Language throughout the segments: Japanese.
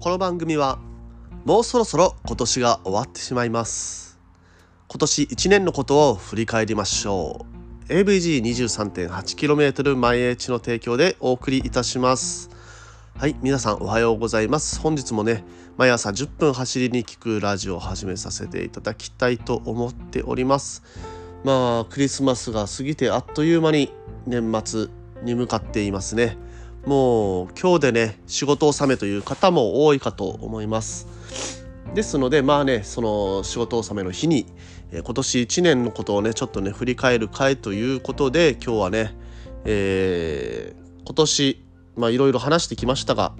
この番組はもうそろそろ今年が終わってしまいます。今年1年のことを振り返りましょう。AVG23.8km 毎日の提供でお送りいたします。はい皆さんおはようございます。本日もね毎朝10分走りに聞くラジオを始めさせていただきたいと思っております。まあクリスマスが過ぎてあっという間に年末に向かっていますね。もう今日でね仕事納めという方も多いかと思いますですのでまあねその仕事納めの日に、今年1年のことをねちょっとね振り返る会ということで今日はね、えー、今年まあいろいろ話してきましたが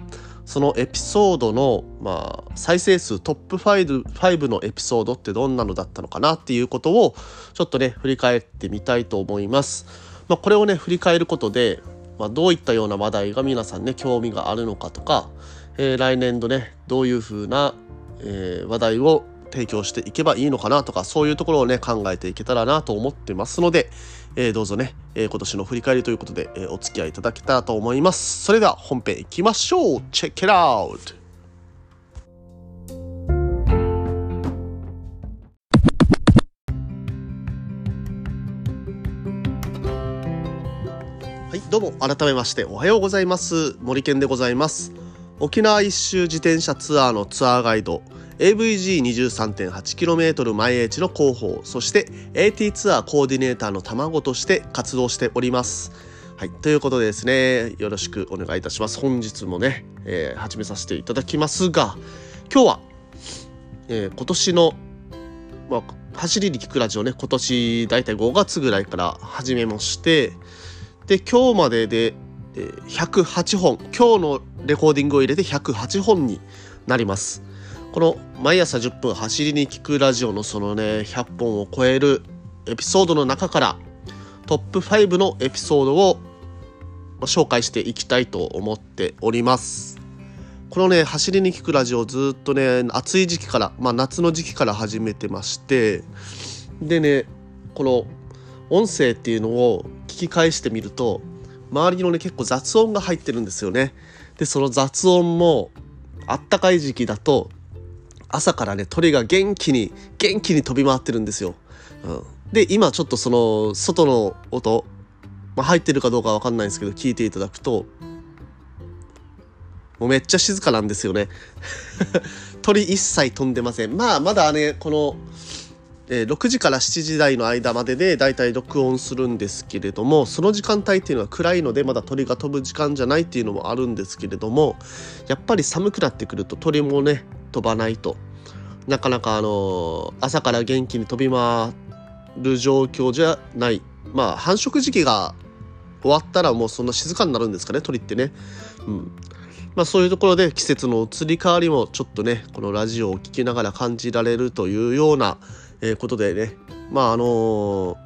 そのエピソードの、まあ、再生数トップ 5, 5のエピソードってどんなのだったのかなっていうことをちょっとね振り返ってみたいと思います。まあ、これをね振り返ることでまあ、どういったような話題が皆さんね興味があるのかとか、えー、来年度ねどういうふうな、えー、話題を提供していけばいいのかなとかそういうところをね考えていけたらなと思ってますので、えー、どうぞね、え今年の振り返りということで、えお付き合いいただけたらと思います。それでは本編いきましょう。チェックアウトどうも改めましておはようございます。森健でございます。沖縄一周自転車ツアーのツアーガイド AVG23.8km 毎日の広報そして AT ツアーコーディネーターの卵として活動しております。はいということでですねよろしくお願いいたします。本日もね、えー、始めさせていただきますが今日は、えー、今年のまあ走りに聞くラジオね今年だいたい5月ぐらいから始めましてで今日までで108本今日のレコーディングを入れて108本になります。この毎朝10分走りに聞くラジオのそのね100本を超えるエピソードの中からトップ5のエピソードを紹介していきたいと思っております。このね走りに聞くラジオずっとね暑い時期からまあ夏の時期から始めてましてでねこの音声っていうのをき返してみると周りのね結構雑音が入ってるんですよね。でその雑音もあったかい時期だと朝からね鳥が元気に元気に飛び回ってるんですよ。うん、で今ちょっとその外の音、まあ、入ってるかどうかわかんないんですけど聞いていただくともうめっちゃ静かなんですよね。鳥一切飛んでません。まあまだねこのえ、6時から7時台の間まででだいたい録音するんですけれどもその時間帯っていうのは暗いのでまだ鳥が飛ぶ時間じゃないっていうのもあるんですけれどもやっぱり寒くなってくると鳥もね飛ばないと。なかなかあの、朝から元気に飛び回る状況じゃない。まあ繁殖時期が終わったらもうそんな静かになるんですかね鳥ってね。うん。まあ、そういうところで季節の移り変わりもちょっとねこのラジオを聴きながら感じられるというような、え、ことでねまああの、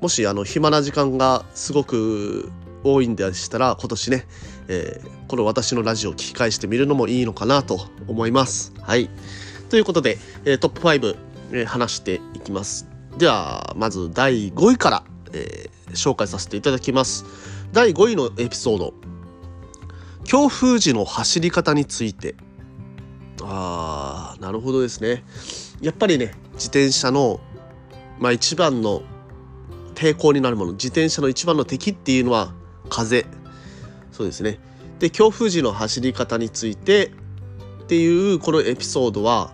もしあの暇な時間がすごく多いんでしたら今年ね、えー、この私のラジオを聞き返してみるのもいいのかなと思います。はい。ということで、えー、トップ5、えー、話していきます。ではまず第5位から、えー、紹介させていただきます。第5位のエピソード強風時の走り方についてあーなるほどですね。やっぱりね自転車の、まあ、一番の抵抗になるもの自転車の一番の敵っていうのは風。そうですね。で強風時の走り方についてっていうこのエピソードは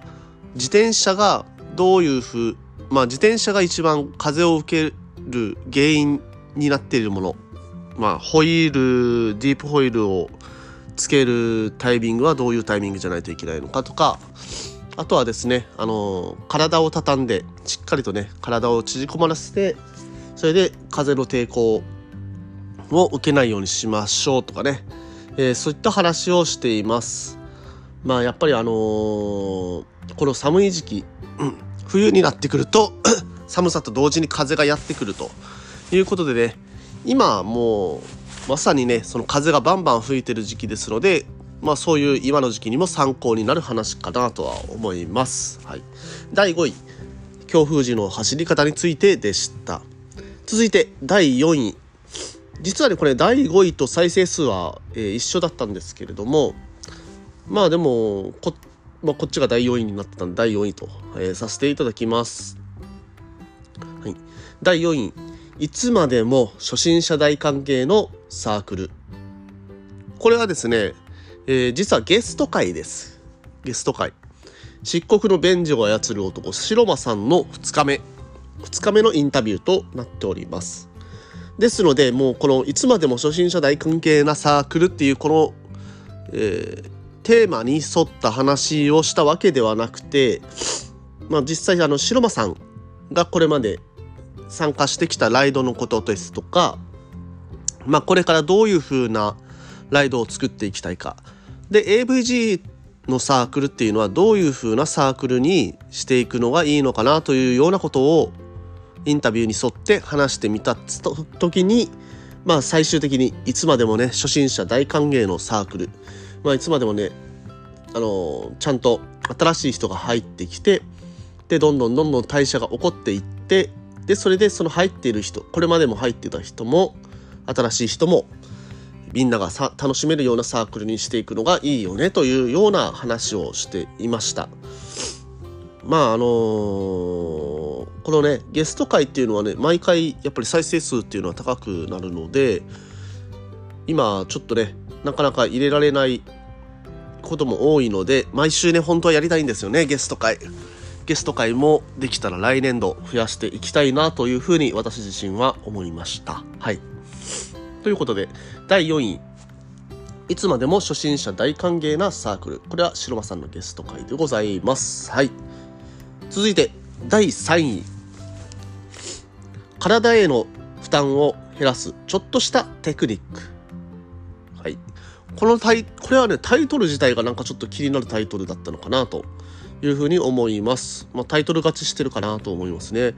自転車がどういうふうまあ自転車が一番風を受ける原因になっているもの。まあホイールディープホイールをつけるタイミングはどういうタイミングじゃないといけないのかとかあとはですね、あの体を畳んでしっかりとね体を縮こまらせてそれで風の抵抗を受けないようにしましょうとかね、えー、そういった話をしています。まあやっぱりあのー、この寒い時期、うん、冬になってくると 寒さと同時に風がやってくるということでね今もうまさにねその風がバンバン吹いてる時期ですのでまあそういう今の時期にも参考になる話かなとは思います。はい、第5位強風時の走り方についてでした。続いて第4位実はねこれ第5位と再生数は、えー、一緒だったんですけれどもまあでもこ,、まあ、こっちが第4位になってたんで第4位と、えー、させていただきます。はい、第4位いつまでも初心者大歓迎のサークル。これはですね、えー、実はゲスト会です。ゲスト会。漆黒の便所を操る男白間さんの2日目。2日目のインタビューとなっております。ですのでもうこのいつまでも初心者大関係なサークルっていうこの、えー、テーマに沿った話をしたわけではなくてまあ実際あの白間さんがこれまで参加してきたライドのことですとかまあこれからどういう風なライドを作っていきたいか。で AVG のサークルっていうのはどういう風なサークルにしていくのがいいのかなというようなことをインタビューに沿って話してみた時にまあ最終的にいつまでもね初心者大歓迎のサークル、まあ、いつまでもねあのちゃんと新しい人が入ってきてでどんどんどんどん代謝が起こっていってでそれでその入っている人これまでも入ってた人も新しい人もみんながさ楽しめるようなサークルにしていくのがいいよねというような話をしていました。まああのー、このねゲスト会っていうのはね毎回やっぱり再生数っていうのは高くなるので今ちょっとねなかなか入れられないことも多いので毎週ね本当はやりたいんですよねゲスト会。ゲスト会もできたら来年度増やしていきたいなというふうに私自身は思いました。はい。ということで、第4位。いつまでも初心者大歓迎なサークル。これは白間さんのゲスト会でございます。はい。続いて、第3位。体への負担を減らすちょっとしたテクニック。はい。このタイ、これはね、タイトル自体がなんかちょっと気になるタイトルだったのかなというふうに思います。まあ、タイトル勝ちしてるかなと思いますね。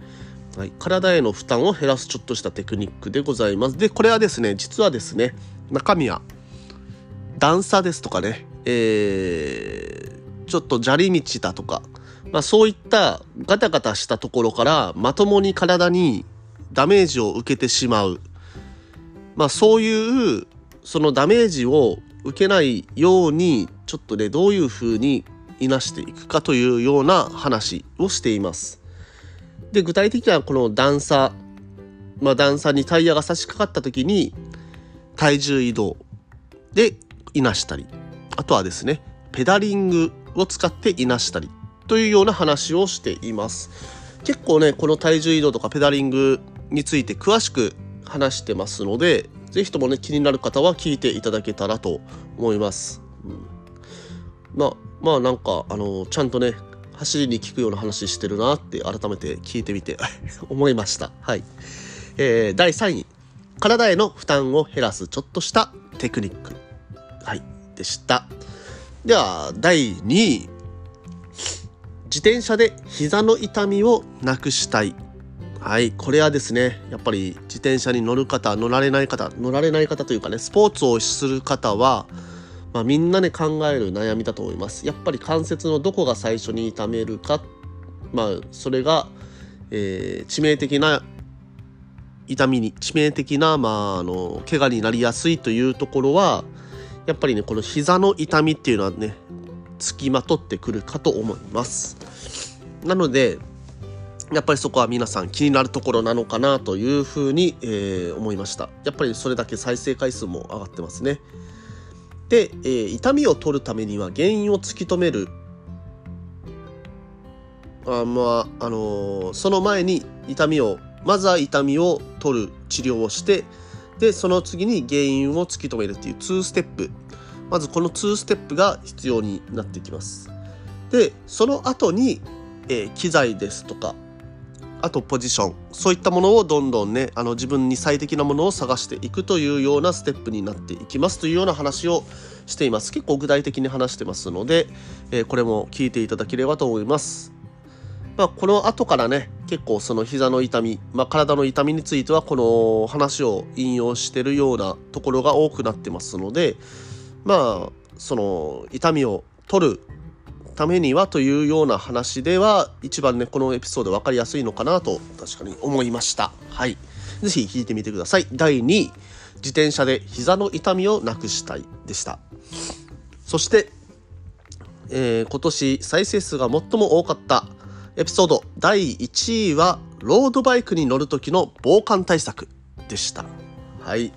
はい、体への負担を減らすちょっとしたテクニックでございます。で、これはですね、実はですね、中身は段差ですとかね、えー、ちょっと砂利道だとか、まあ、そういったガタガタしたところからまともに体にダメージを受けてしまう、まあ、そういうそのダメージを受けないようにちょっとねどういうふうにいなしていくかというような話をしています。で、具体的にはこの段差、まあ、段差にタイヤが差し掛かった時に体重移動でいなしたり、あとはですね、ペダリングを使っていなしたりというような話をしています。結構ね、この体重移動とかペダリングについて詳しく話してますので、是非ともね、気になる方は聞いていただけたらと思います。うん、まあ、まあなんか、あの、ちゃんとね、走りに効くような話してるなって改めて聞いてみて 思いました。はい。えー、第3位。体への負担を減らすちょっとしたテクニック。はい。でした。では、第2位。自転車で膝の痛みをなくしたい。はい。これはですね、やっぱり自転車に乗る方、乗られない方、乗られない方というかね、スポーツをする方は、まあ、みんなね考える悩みだと思います。やっぱり関節のどこが最初に痛めるか。まあそれが、えー、致命的な痛みに致命的な、まあ、あの怪我になりやすいというところはやっぱりねこの膝の痛みっていうのはねつきまとってくるかと思います。なのでやっぱりそこは皆さん気になるところなのかなというふうに、えー、思いました。やっぱりそれだけ再生回数も上がってますね。で、えー、痛みを取るためには原因を突き止める。あまああのー、その前に痛みをまずは痛みを取る治療をしてでその次に原因を突き止めるっていう2ステップ。まずこの2ステップが必要になってきます。でその後に、えー、機材ですとかあとポジション。そういったものをどんどんねあの自分に最適なものを探していくというようなステップになっていきますというような話をしています。結構具体的に話してますので、えー、これも聞いていただければと思います。まあ、この後からね結構その膝の痛み、まあ、体の痛みについてはこの話を引用してるようなところが多くなってますのでまあその痛みを取るためにはというような話では一番ねこのエピソード分かりやすいのかなと確かに思いました。はい。是非聞いてみてください。第2位。自転車で膝の痛みをなくしたいでした。そしてえー、今年再生数が最も多かったエピソード。第1位はロードバイクに乗る時の防寒対策でした。はい。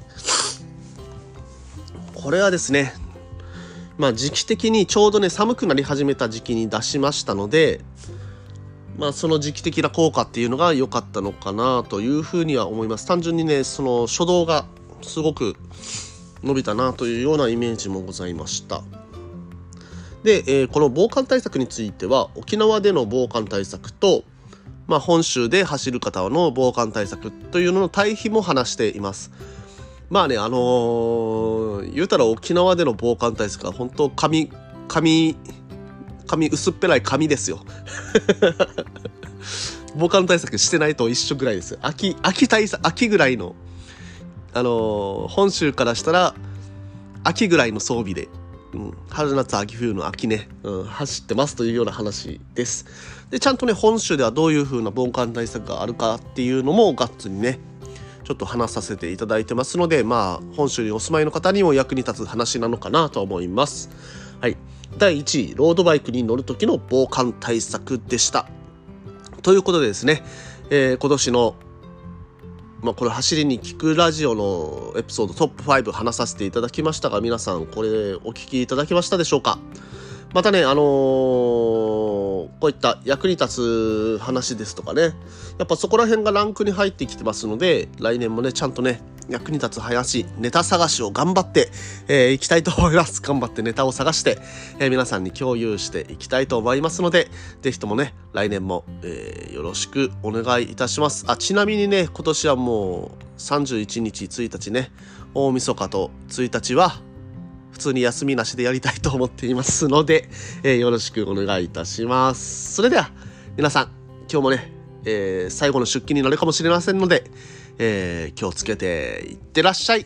これはですねまあ時期的にちょうどね寒くなり始めた時期に出しましたのでまあその時期的な効果っていうのが良かったのかなというふうには思います。単純にねその初動がすごく伸びたなというようなイメージもございました。で、えー、この防寒対策については沖縄での防寒対策と、まあ、本州で走る方の防寒対策というのの対比も話しています。まあねあのー、言うたら沖縄での防寒対策は本当紙紙紙薄っぺらい紙ですよ。防寒対策してないと一緒ぐらいです秋秋対策秋ぐらいのあのー、本州からしたら秋ぐらいの装備で、うん、春夏秋冬の秋ね、うん、走ってますというような話です。でちゃんとね本州ではどういう風な防寒対策があるかっていうのもガッツにねちょっと話させていただいてますのでまあ本州にお住まいの方にも役に立つ話なのかなと思います。はい。第1位ロードバイクに乗る時の防寒対策でした。ということでですね、えー、今年のまあ、これ走りに聞くラジオのエピソードトップ5話させていただきましたが皆さんこれお聞きいただけましたでしょうか？またねあのー、こういった役に立つ話ですとかね。やっぱそこら辺がランクに入ってきてますので来年もねちゃんとね役に立つ話ネタ探しを頑張ってい、えー、きたいと思います。頑張ってネタを探して、えー、皆さんに共有していきたいと思いますので是非ともね来年も、えー、よろしくお願いいたします。あちなみにね今年はもう31日1日ね大晦日と1日は普通に休みなしでやりたいと思っていますので、えー、よろしくお願いいたしますそれでは皆さん今日もね、えー、最後の出勤になるかもしれませんのでえー、気をつけていってらっしゃい。